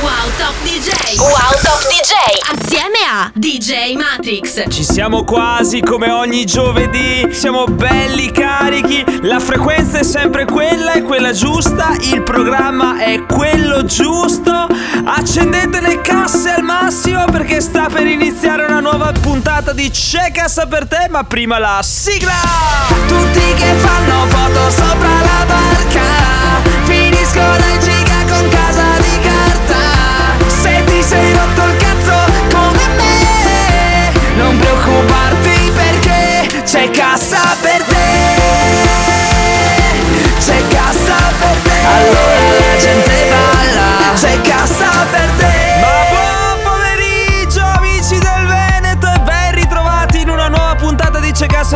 Wow Top DJ Wow Top DJ Assieme a DJ Matrix. Ci siamo quasi come ogni giovedì, siamo belli carichi, la frequenza è sempre quella, è quella giusta, il programma è quello giusto. Accendete le casse al massimo perché sta per iniziare una nuova puntata di C'è cassa per te, ma prima la sigla! Tutti che fanno foto sopra la barca, finiscono in giga c'è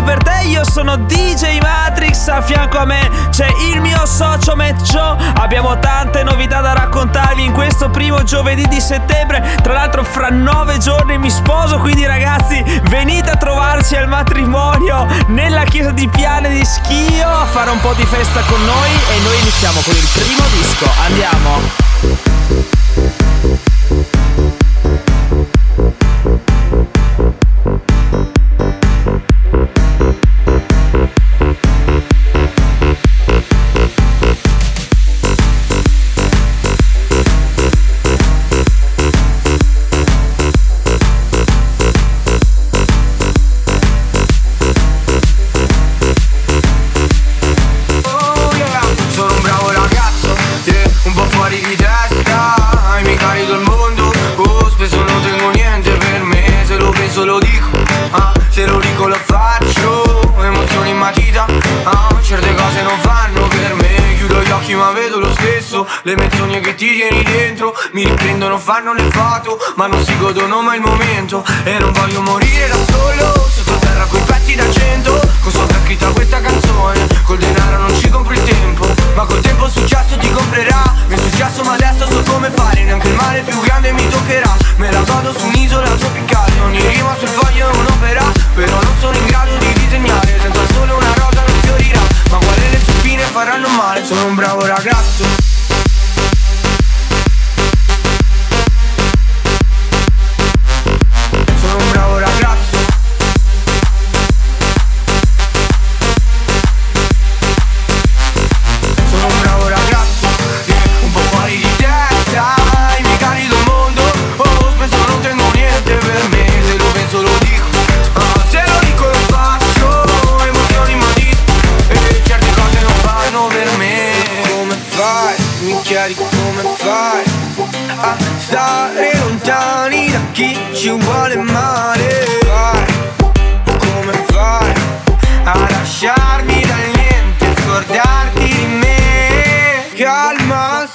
cassa per te. Io sono DJ Matrix, a fianco a me c'è il mio socio Meccio. Abbiamo tante novità da raccontarvi in questo primo giovedì di settembre. Tra l'altro fra nove giorni mi sposo, quindi ragazzi venite a trovarci al matrimonio nella chiesa di Piane di Schio a fare un po' di festa con noi e noi iniziamo con il primo disco. Andiamo. Fanno le foto Ma non si godono mai il momento. E non voglio morire da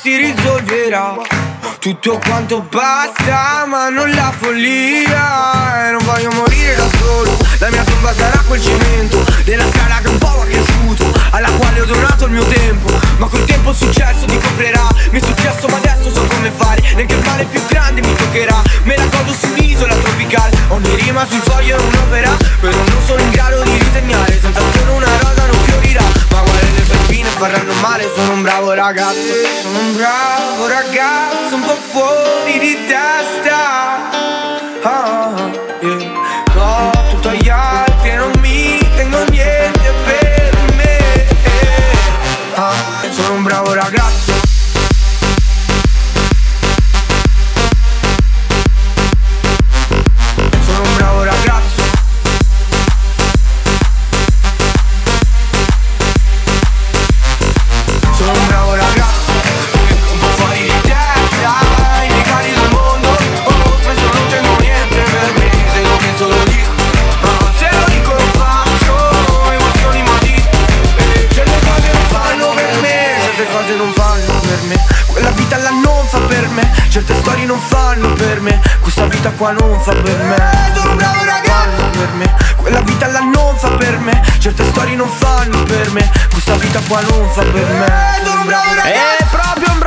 si risolverà. Tutto quanto basta, ma non la follia. E non voglio morire da solo. La mia tomba sarà quel cemento della scala che un po' ha cresciuto, alla quale ho donato il mio tempo. Ma col tempo il successo ti comprerà. Mi è successo, ma adesso so come fare. Neanche il più grande mi toccherà. Me la godo su un'isola tropicale. Ogni rima sul foglio è un'opera. Però non sono in grado di disegnare. Senza solo una spine faranno male. Sono un bravo ragazzo. Sono un bravo ragazzo. Un po' fuori di testa. Ah, yeah. Tutto agli vita qua non fa per me. Sono un bravo ragazzo per me. Quella vita là non fa per me. Certe storie non fanno per me. Questa vita qua non fa per me. Sono un bravo ragazzo. È proprio un bravo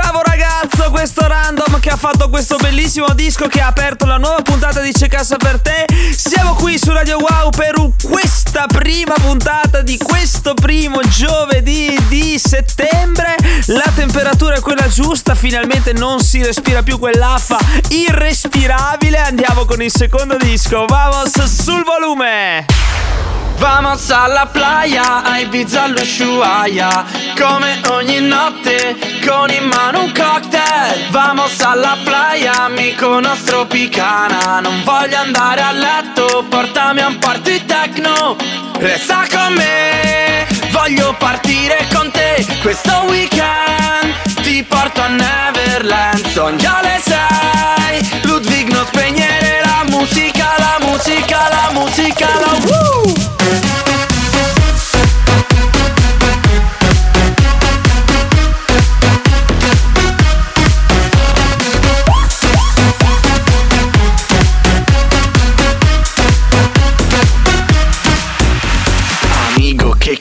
questo random che ha fatto questo bellissimo disco che ha aperto la nuova puntata di C'è Cassa per te. Siamo qui su Radio Wow per questa prima puntata di questo primo giovedì di settembre. La temperatura è quella giusta, finalmente non si respira più quell'affa irrespirabile. Andiamo con il secondo disco. Vamos sul volume! Vamos alla playa, a Ibiza all'Ushuaia Come ogni notte, con in mano un cocktail. Vamos alla playa, amico nostro picana. Non voglio andare a letto, portami a un party techno. Resta con me, voglio partire con te. Questo weekend ti porto a Neverland. Son già le sei, Ludwig non spegnere la musica, la musica, la musica, la woo!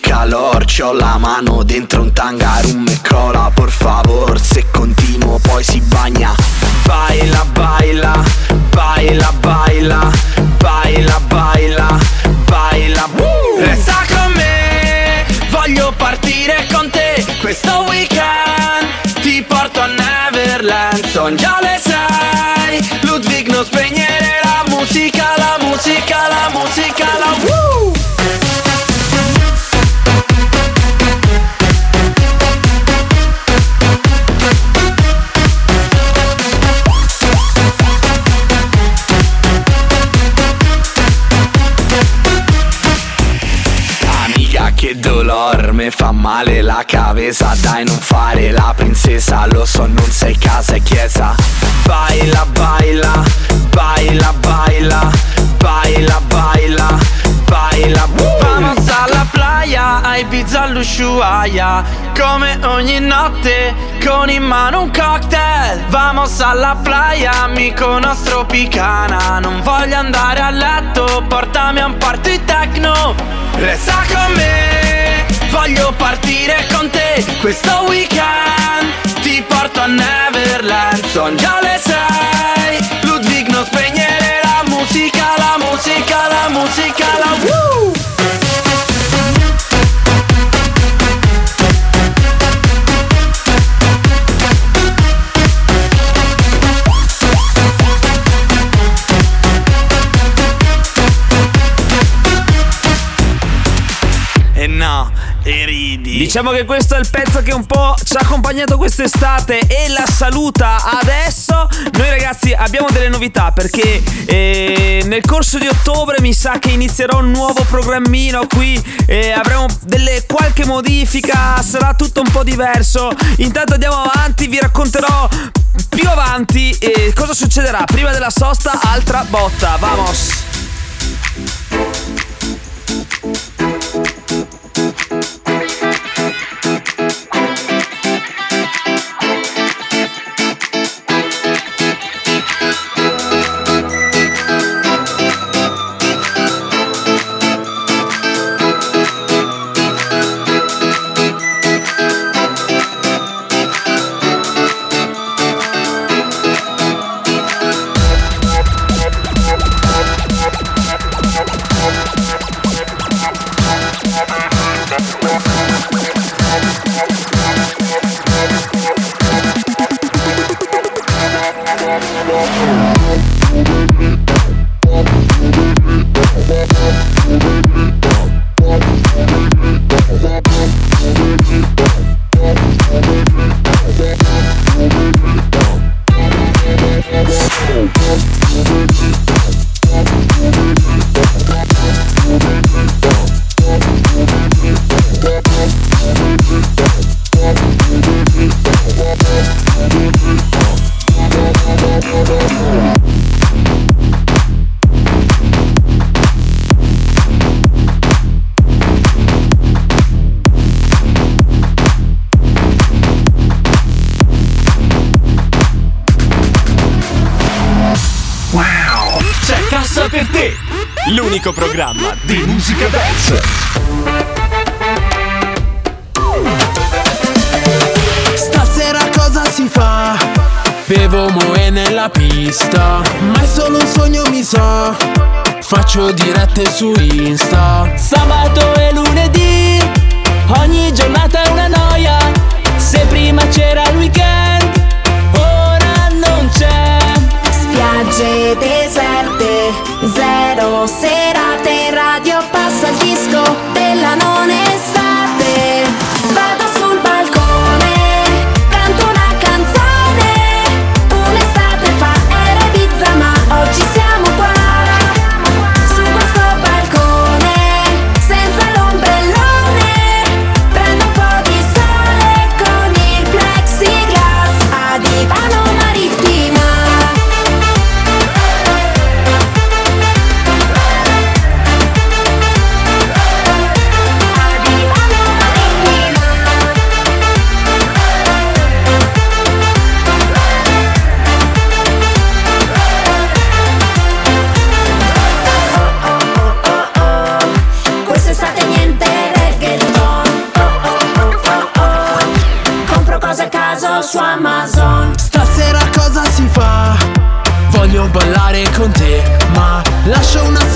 Calor, c'ho la mano dentro un tangarum e cola, por favor, se continuo poi si bagna. Baila, baila, baila, baila, baila, baila, baila. Woo! Resta con me, voglio partire con te Questo weekend ti porto a Neverland Son già le cabeza Dai, non fare la princesa, lo so, non sei casa e chiesa. Baila, baila, baila, baila, baila, baila, baila! Vamos alla playa, a Ibiza all'Ushuaia. Come ogni notte, con in mano un cocktail. Vamos alla playa, amico nostro picana. Non voglio andare a letto, portami a un party techno. Resta con me, voglio partire con te Questo weekend ti porto a Neverland Son già le sei, Ludwig non spegnere la musica, la musica, la musica, la! Diciamo che questo è il pezzo che un po' ci ha accompagnato quest'estate e la saluta adesso. Noi ragazzi abbiamo delle novità perché eh, nel corso di ottobre mi sa che inizierò un nuovo programmino qui, eh, avremo delle, qualche modifica, sarà tutto un po' diverso. Intanto andiamo avanti, vi racconterò più avanti eh, cosa succederà. Prima della sosta, altra botta, vamos! l'unico programma di musica dance. Stasera cosa si fa? Bevo moe nella pista, ma è solo un sogno mi sa. Faccio dirette su Insta. Sabato e lunedì, ogni giornata è una noia. Se prima c'era il weekend, ora non c'è. Spiagge deserte zero six. con te, ma lascio una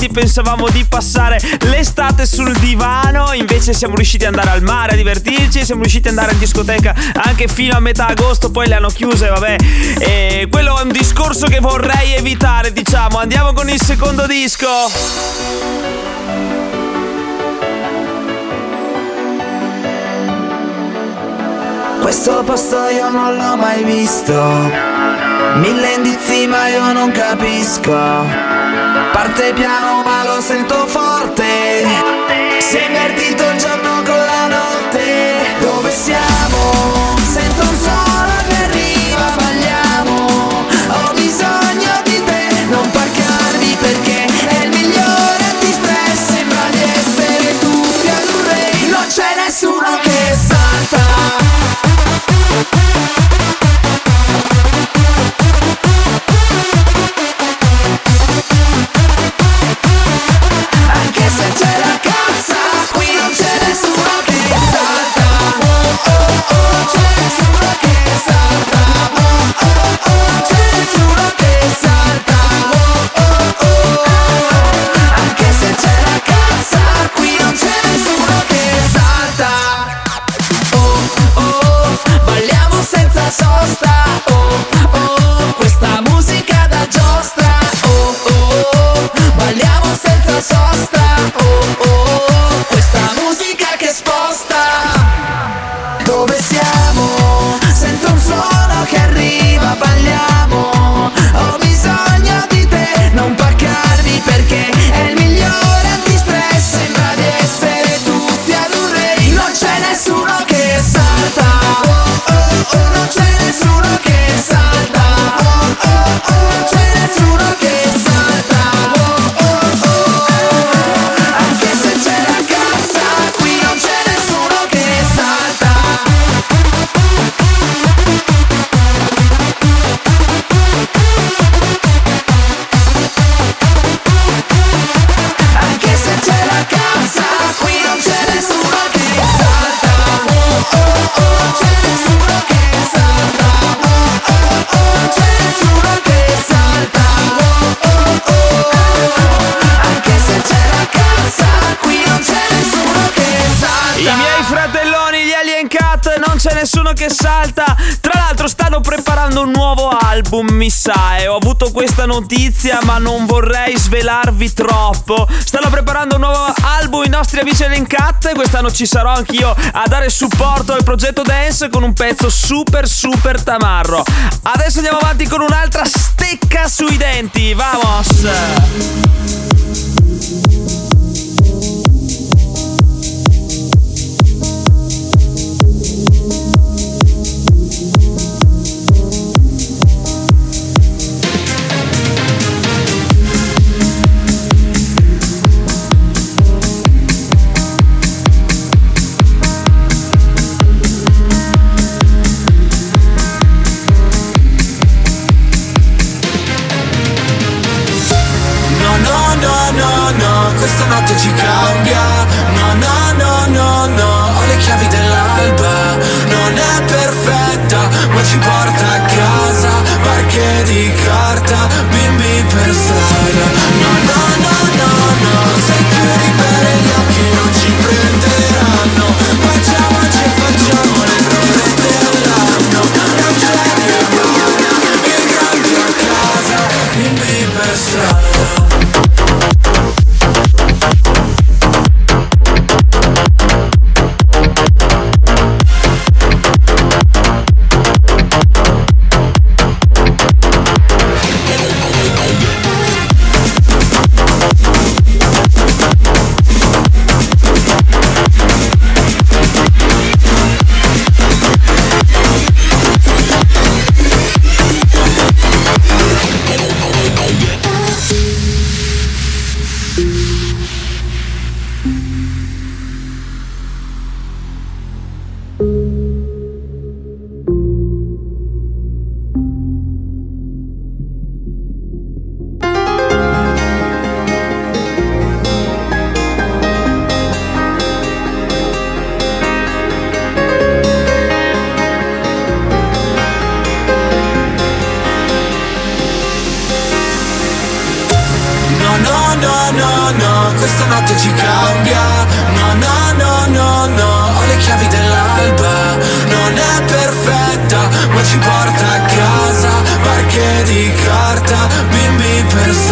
quindi pensavamo di passare l'estate sul divano, invece siamo riusciti ad andare al mare a divertirci, siamo riusciti ad andare in discoteca anche fino a metà agosto, poi le hanno chiuse, vabbè. E quello è un discorso che vorrei evitare, diciamo. Andiamo con il secondo disco. Questo posto io non l'ho mai visto Mille indizi ma io non capisco Parte piano ma lo sento forte Si è invertito il giorno con la notte Dove siamo? Cinzia Vicele in Cat. Quest'anno ci sarò anch'io a dare supporto al progetto Dance con un pezzo super super tamarro. Adesso andiamo avanti con un'altra stecca sui denti. Vamos! ti cambia. No, no, no, no, no. Ho le chiavi dell'alba. Non è perfetta Ma ci porta a casa. Barche di carta Bimbi per sempre better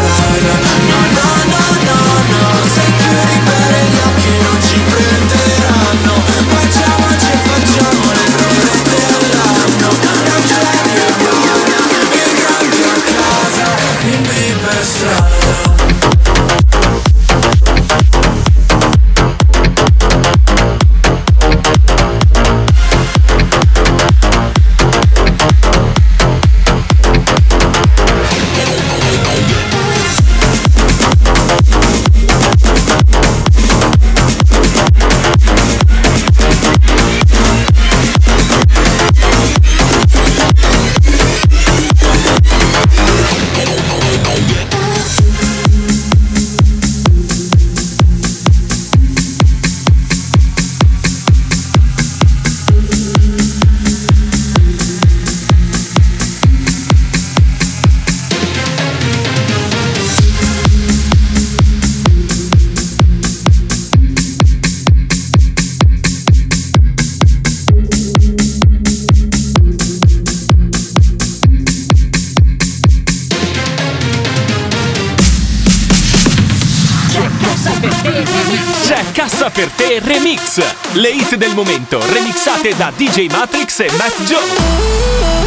momento, remixate da DJ Matrix e Matt Joe.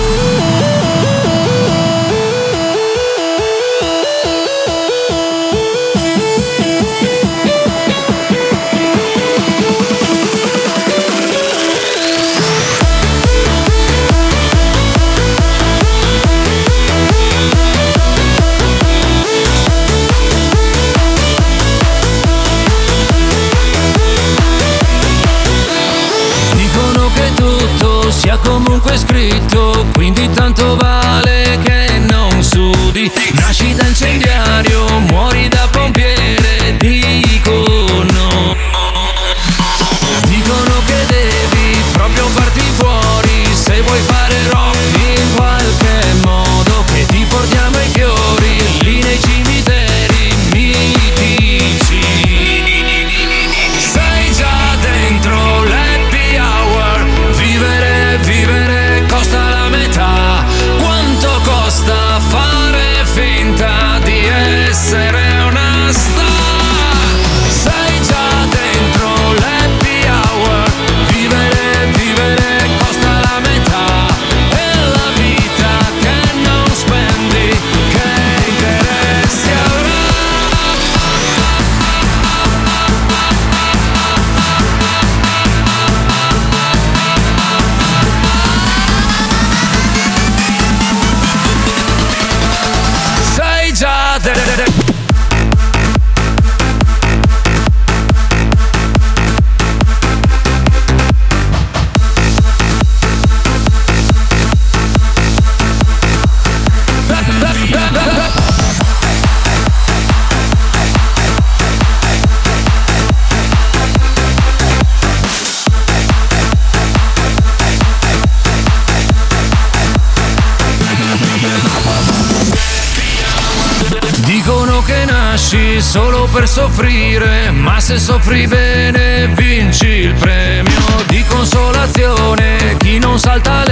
per soffrire, ma se soffri bene vinci il premio di consolazione. Chi non salta le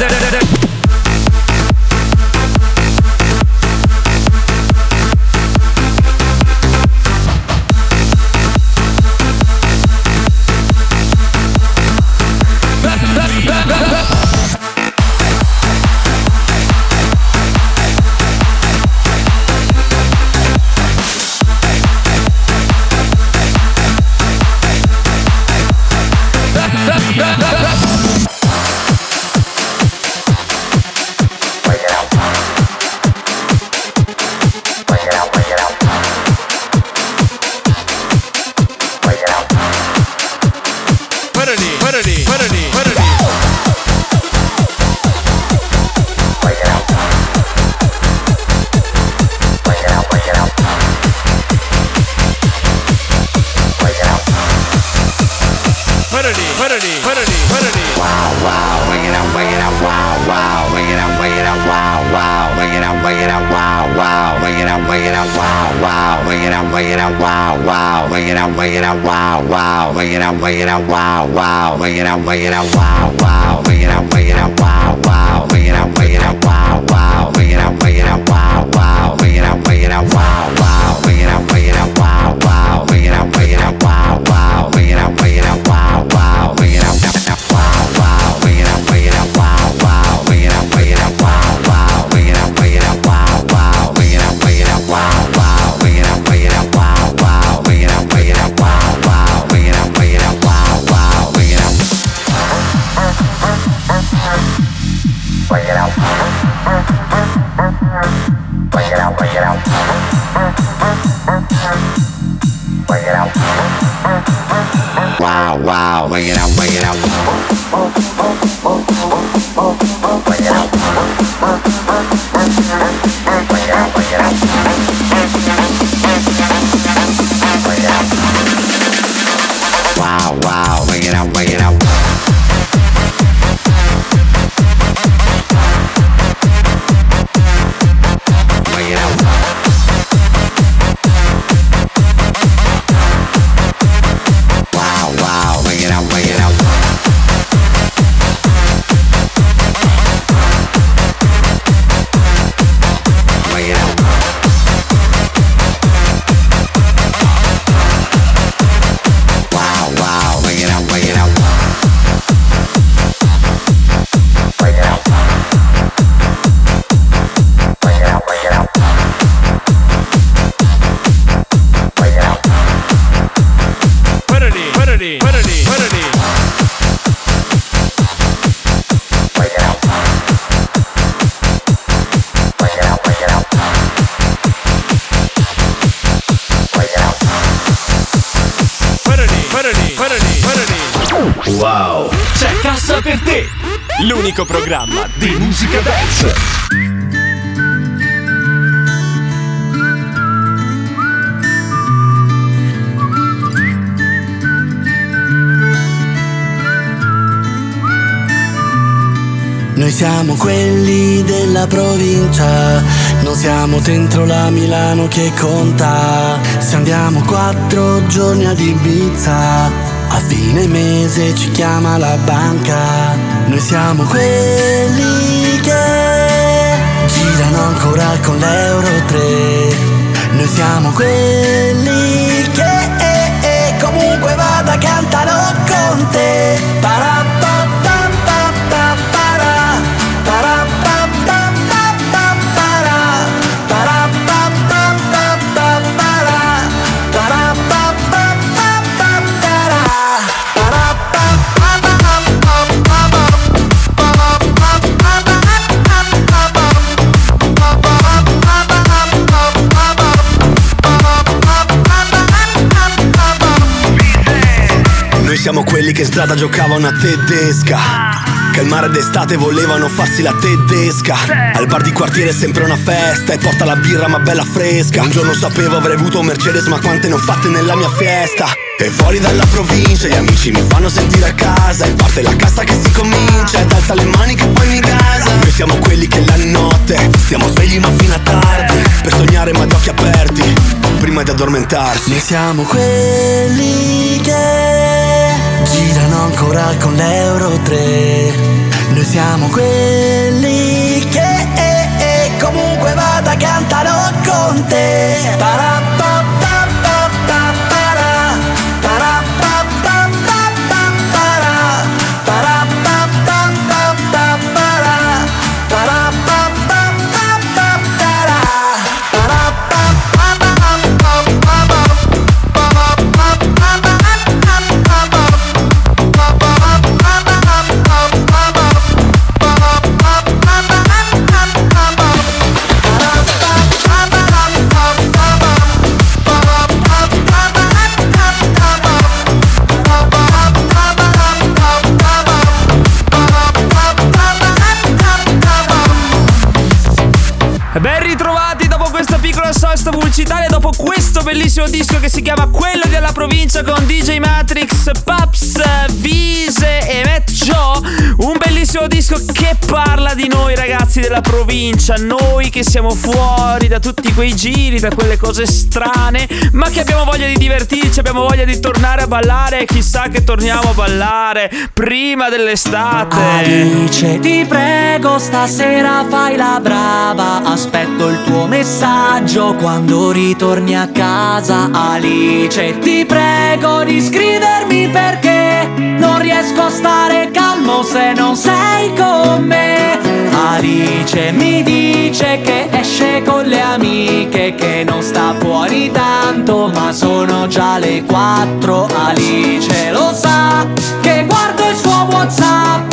Yeah. Wow! C'è cassa per te! L'unico programma di musica dance! Noi siamo quelli della provincia, non siamo dentro la Milano che conta. Se andiamo quattro giorni ad Ibiza, a fine mese ci chiama la banca, noi siamo quelli che girano ancora con l'euro 3. Noi siamo quelli che eh, eh, eh comunque vada cantano con te. Quelli che in strada giocavano a tedesca Che al mare d'estate volevano farsi la tedesca Al bar di quartiere è sempre una festa E porta la birra ma bella fresca. Un giorno sapevo avrei avuto un Mercedes Ma quante ne ho fatte nella mia fiesta. E fuori dalla provincia gli amici mi fanno sentire a casa. E parte la cassa che si comincia Ed alza le mani che poi mi casa Noi siamo quelli che la notte Stiamo svegli ma fino a tardi. Per sognare ma di occhi aperti Prima di addormentarsi. Noi siamo quelli che girano ancora con l'Euro 3 Noi siamo quelli che eh, eh, comunque vada cantano con te. Parapapapapara, bellissimo disco che si chiama Quello della provincia con DJ Matrix, Paps, Vise e bellissimo disco che parla di noi ragazzi della provincia, noi che siamo fuori da tutti quei giri, da quelle cose strane, ma che abbiamo voglia di divertirci, abbiamo voglia di tornare a ballare e chissà che torniamo a ballare prima dell'estate. Alice, ti prego, stasera fai la brava. Aspetto il tuo messaggio quando ritorni a casa. Alice, ti prego di scrivermi perché non riesco a stare calmo se non sei con me. Alice mi dice che esce con le amiche, che non sta fuori tanto, ma sono già le quattro. Alice lo sa che guardo il suo WhatsApp,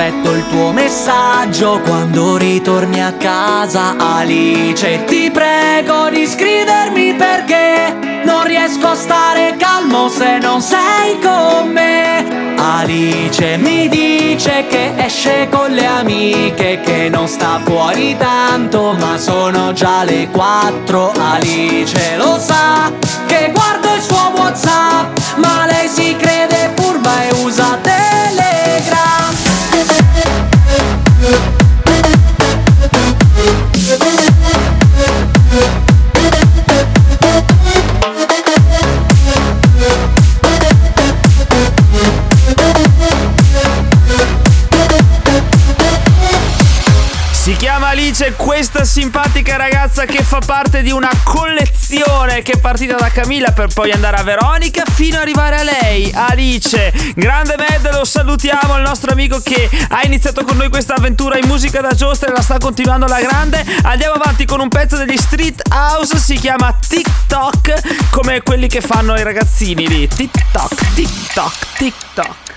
Aspetto il tuo messaggio quando ritorni a casa. Alice, ti prego di scrivermi perché non riesco a stare calmo se non sei con me. Alice mi dice che esce con le amiche, che non sta fuori tanto, ma sono già le quattro. Alice lo sa che guardo il suo WhatsApp, ma lei si crede furba e usa Telegram. Dice questa simpatica ragazza che fa parte di una collezione che è partita da Camilla per poi andare a Veronica fino ad arrivare a lei, Alice. Grande Med, lo salutiamo, il nostro amico che ha iniziato con noi questa avventura in musica da giostra e la sta continuando alla grande. Andiamo avanti con un pezzo degli Street House, si chiama TikTok, come quelli che fanno i ragazzini lì. TikTok, TikTok, TikTok.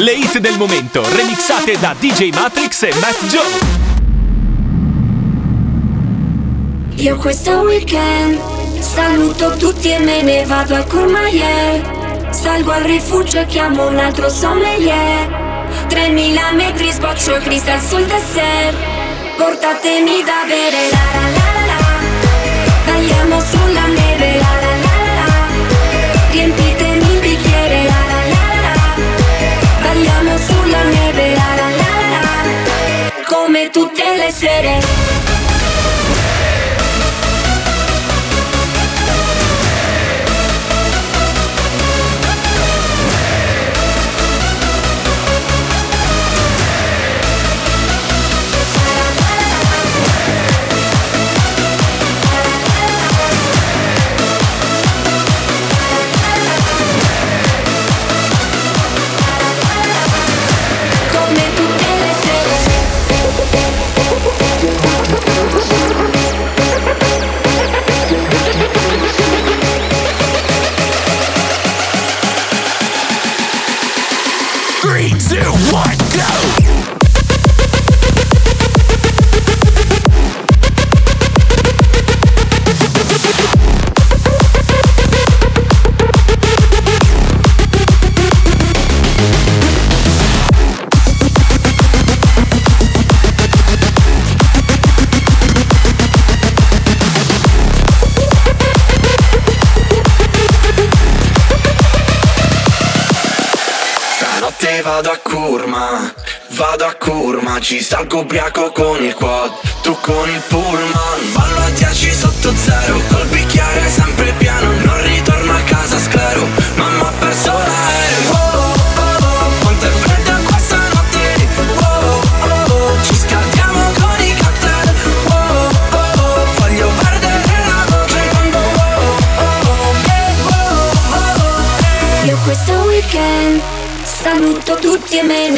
Le hit del momento remixate da DJ Matrix e Matt Joe. Io questo weekend saluto tutti e me ne vado a Courmayeur. Salgo al rifugio e chiamo un altro sommelier. 3000 metri sboccio cristal sul dessert. Portatemi da bere la la la city. Parco ubriaco con il quad, tu con il pullman. Ballo a 10 sotto zero, col bicchiere sempre piano Non ritorno a casa sclero, mamma ha perso l'aereo. Oh, oh, oh, oh, quanto è fredda questa notte. Oh, oh, oh, ci scaldiamo con i cocktail. Oh, oh, oh, voglio perdere la voce. Quando Oh, oh, oh, eh, oh, oh, oh, eh. Io questo weekend saluto tutti e me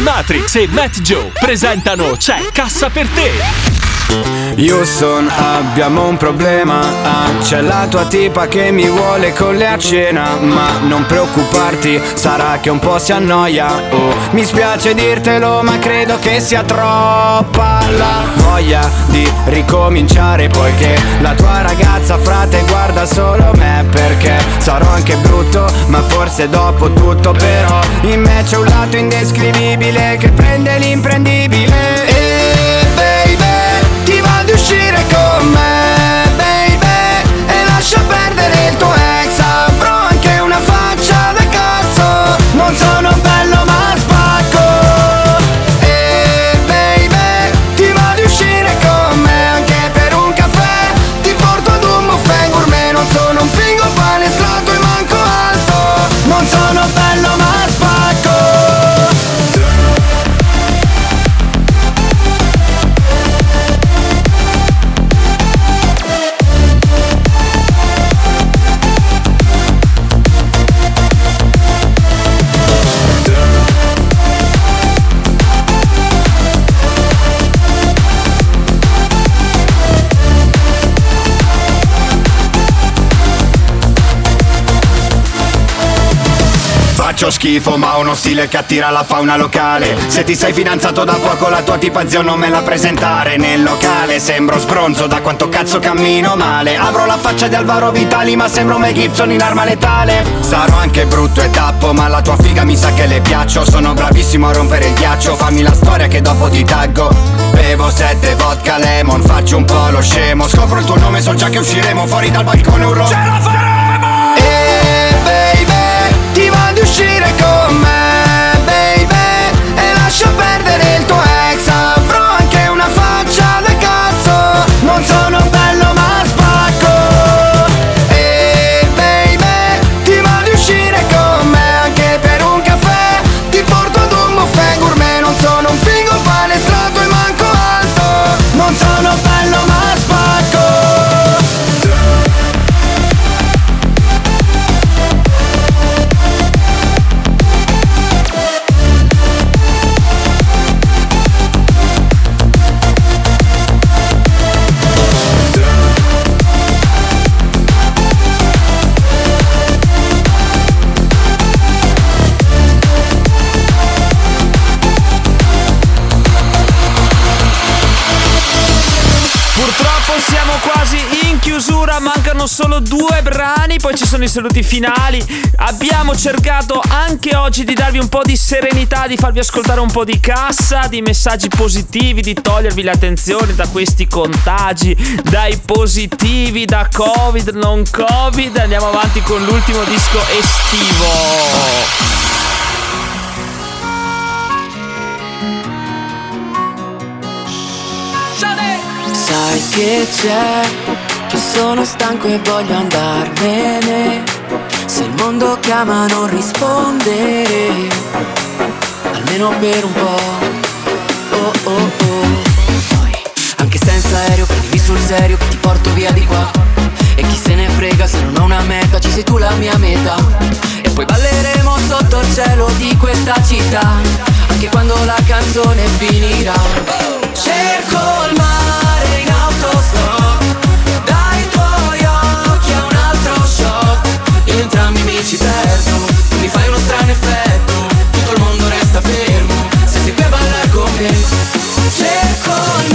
Matrix e Matt Joe presentano C'è cassa per te. Houston, abbiamo un problema. Ah, c'è la tua tipa che mi vuole con le a cena. Ma non preoccuparti, sarà che un po' si annoia. Oh, mi spiace dirtelo, ma credo che sia troppa la voglia di ricominciare. Poiché la tua ragazza, frate, guarda solo me. Perché sarò anche brutto, ma forse dopo tutto, però in me c'è un lato indescrivibile che prende l'imprendibile. E va di uscire con me, baby E lascia perdere il tuo ex schifo ma ho uno stile che attira la fauna locale. Se ti sei fidanzato da poco la tua tipa zio non me la presentare. Nel locale sembro sbronzo da quanto cazzo cammino male. Avrò la faccia di Alvaro Vitali ma sembro Mel Gibson in arma letale. Sarò anche brutto e tappo ma la tua figa mi sa che le piaccio. Sono bravissimo a rompere il ghiaccio Fammi la storia che dopo ti taggo. Bevo sette vodka lemon Faccio un po' lo scemo. Scopro il tuo nome so già che usciremo Fuori dal balcone urlo. Ce la faremo! Lascia perdere mancano solo due brani, poi ci sono i saluti finali. Abbiamo cercato anche oggi di darvi un po' di serenità, di farvi ascoltare un po' di cassa, di messaggi positivi, di togliervi l'attenzione da questi contagi, dai positivi, da Covid, non Covid. Andiamo avanti con l'ultimo disco estivo. Sai che c'è, che sono stanco e voglio andarmene. Se il mondo chiama non rispondere, almeno per un po'. Oh oh oh. Poi, anche senza aereo, prendimi sul serio che ti porto via di qua. E chi se ne frega se non ho una meta, ci sei tu la mia meta. E poi balleremo sotto il cielo di questa città, anche quando la canzone finirà. Cerco il mare ci perdo Tu mi fai uno strano effetto Tutto il mondo resta fermo Se sei qui a ballare con me Cerco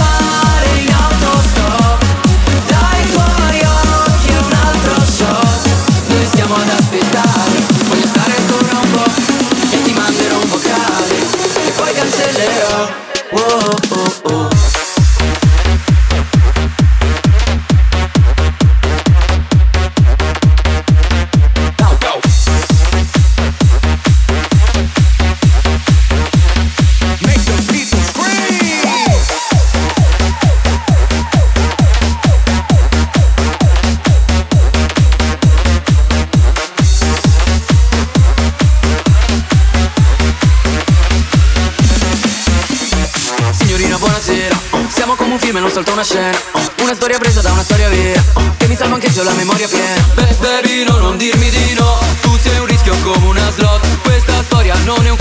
film e non soltanto una scena. Oh, Una storia presa da una storia vera oh, Che mi salva anche ho la memoria piena. Beh baby no, non dirmi di no Tu sei un rischio come una slot. Questa storia non è un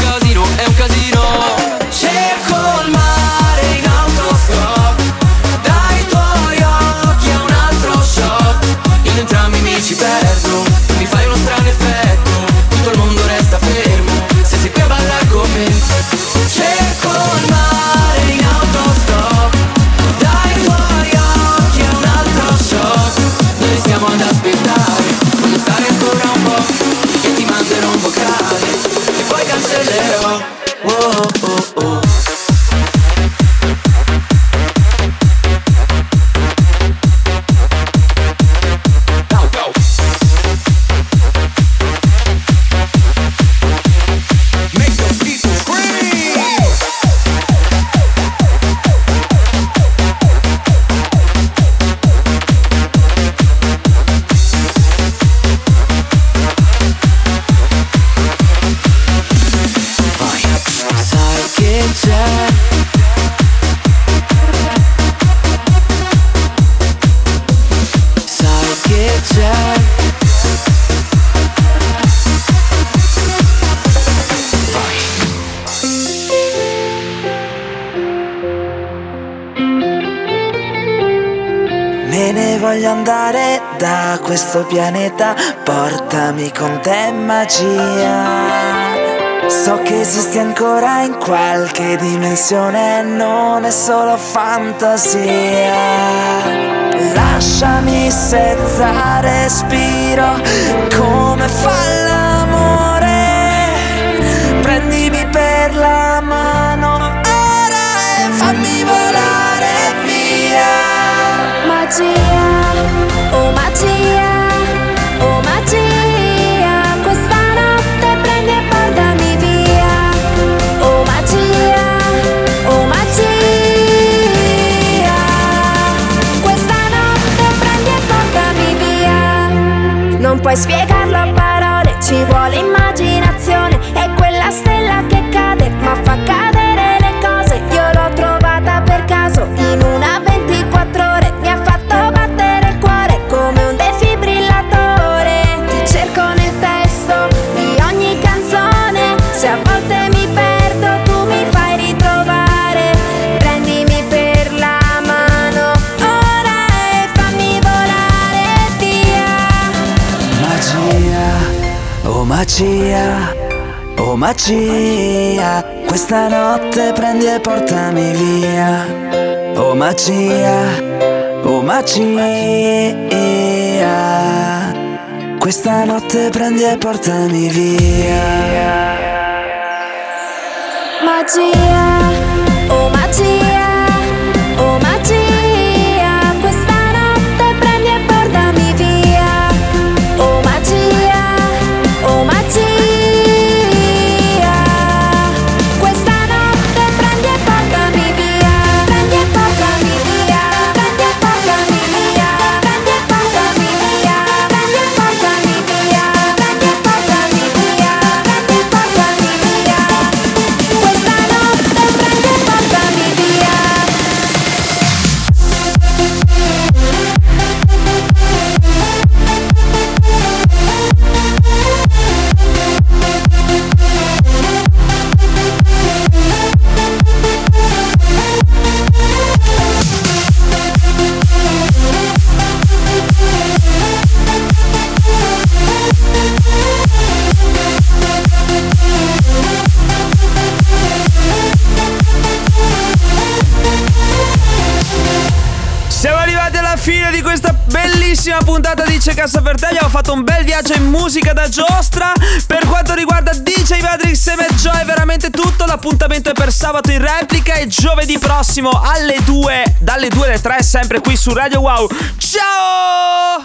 voglio andare da questo pianeta, portami con te magia. So che esisti ancora in qualche dimensione, non è solo fantasia. Lasciami senza respiro, come fa l'amore. Prendimi per la mano ora e fammi volare via. Magia, puoi spiegarlo a parole, ci vuole immaginazione, è quella stella che cade, ma fa cadere Magia, oh magia, questa notte prendi e portami via. Oh magia, oh magia, questa notte prendi e portami via. Magia, oh magia, per te. Abbiamo fatto un bel viaggio in musica da giostra. Per quanto riguarda DJ Matrix e Matt Joy, è veramente tutto. L'appuntamento è per sabato in replica e giovedì prossimo alle 2, dalle 2 alle 3, sempre qui su Radio Wow. Ciao!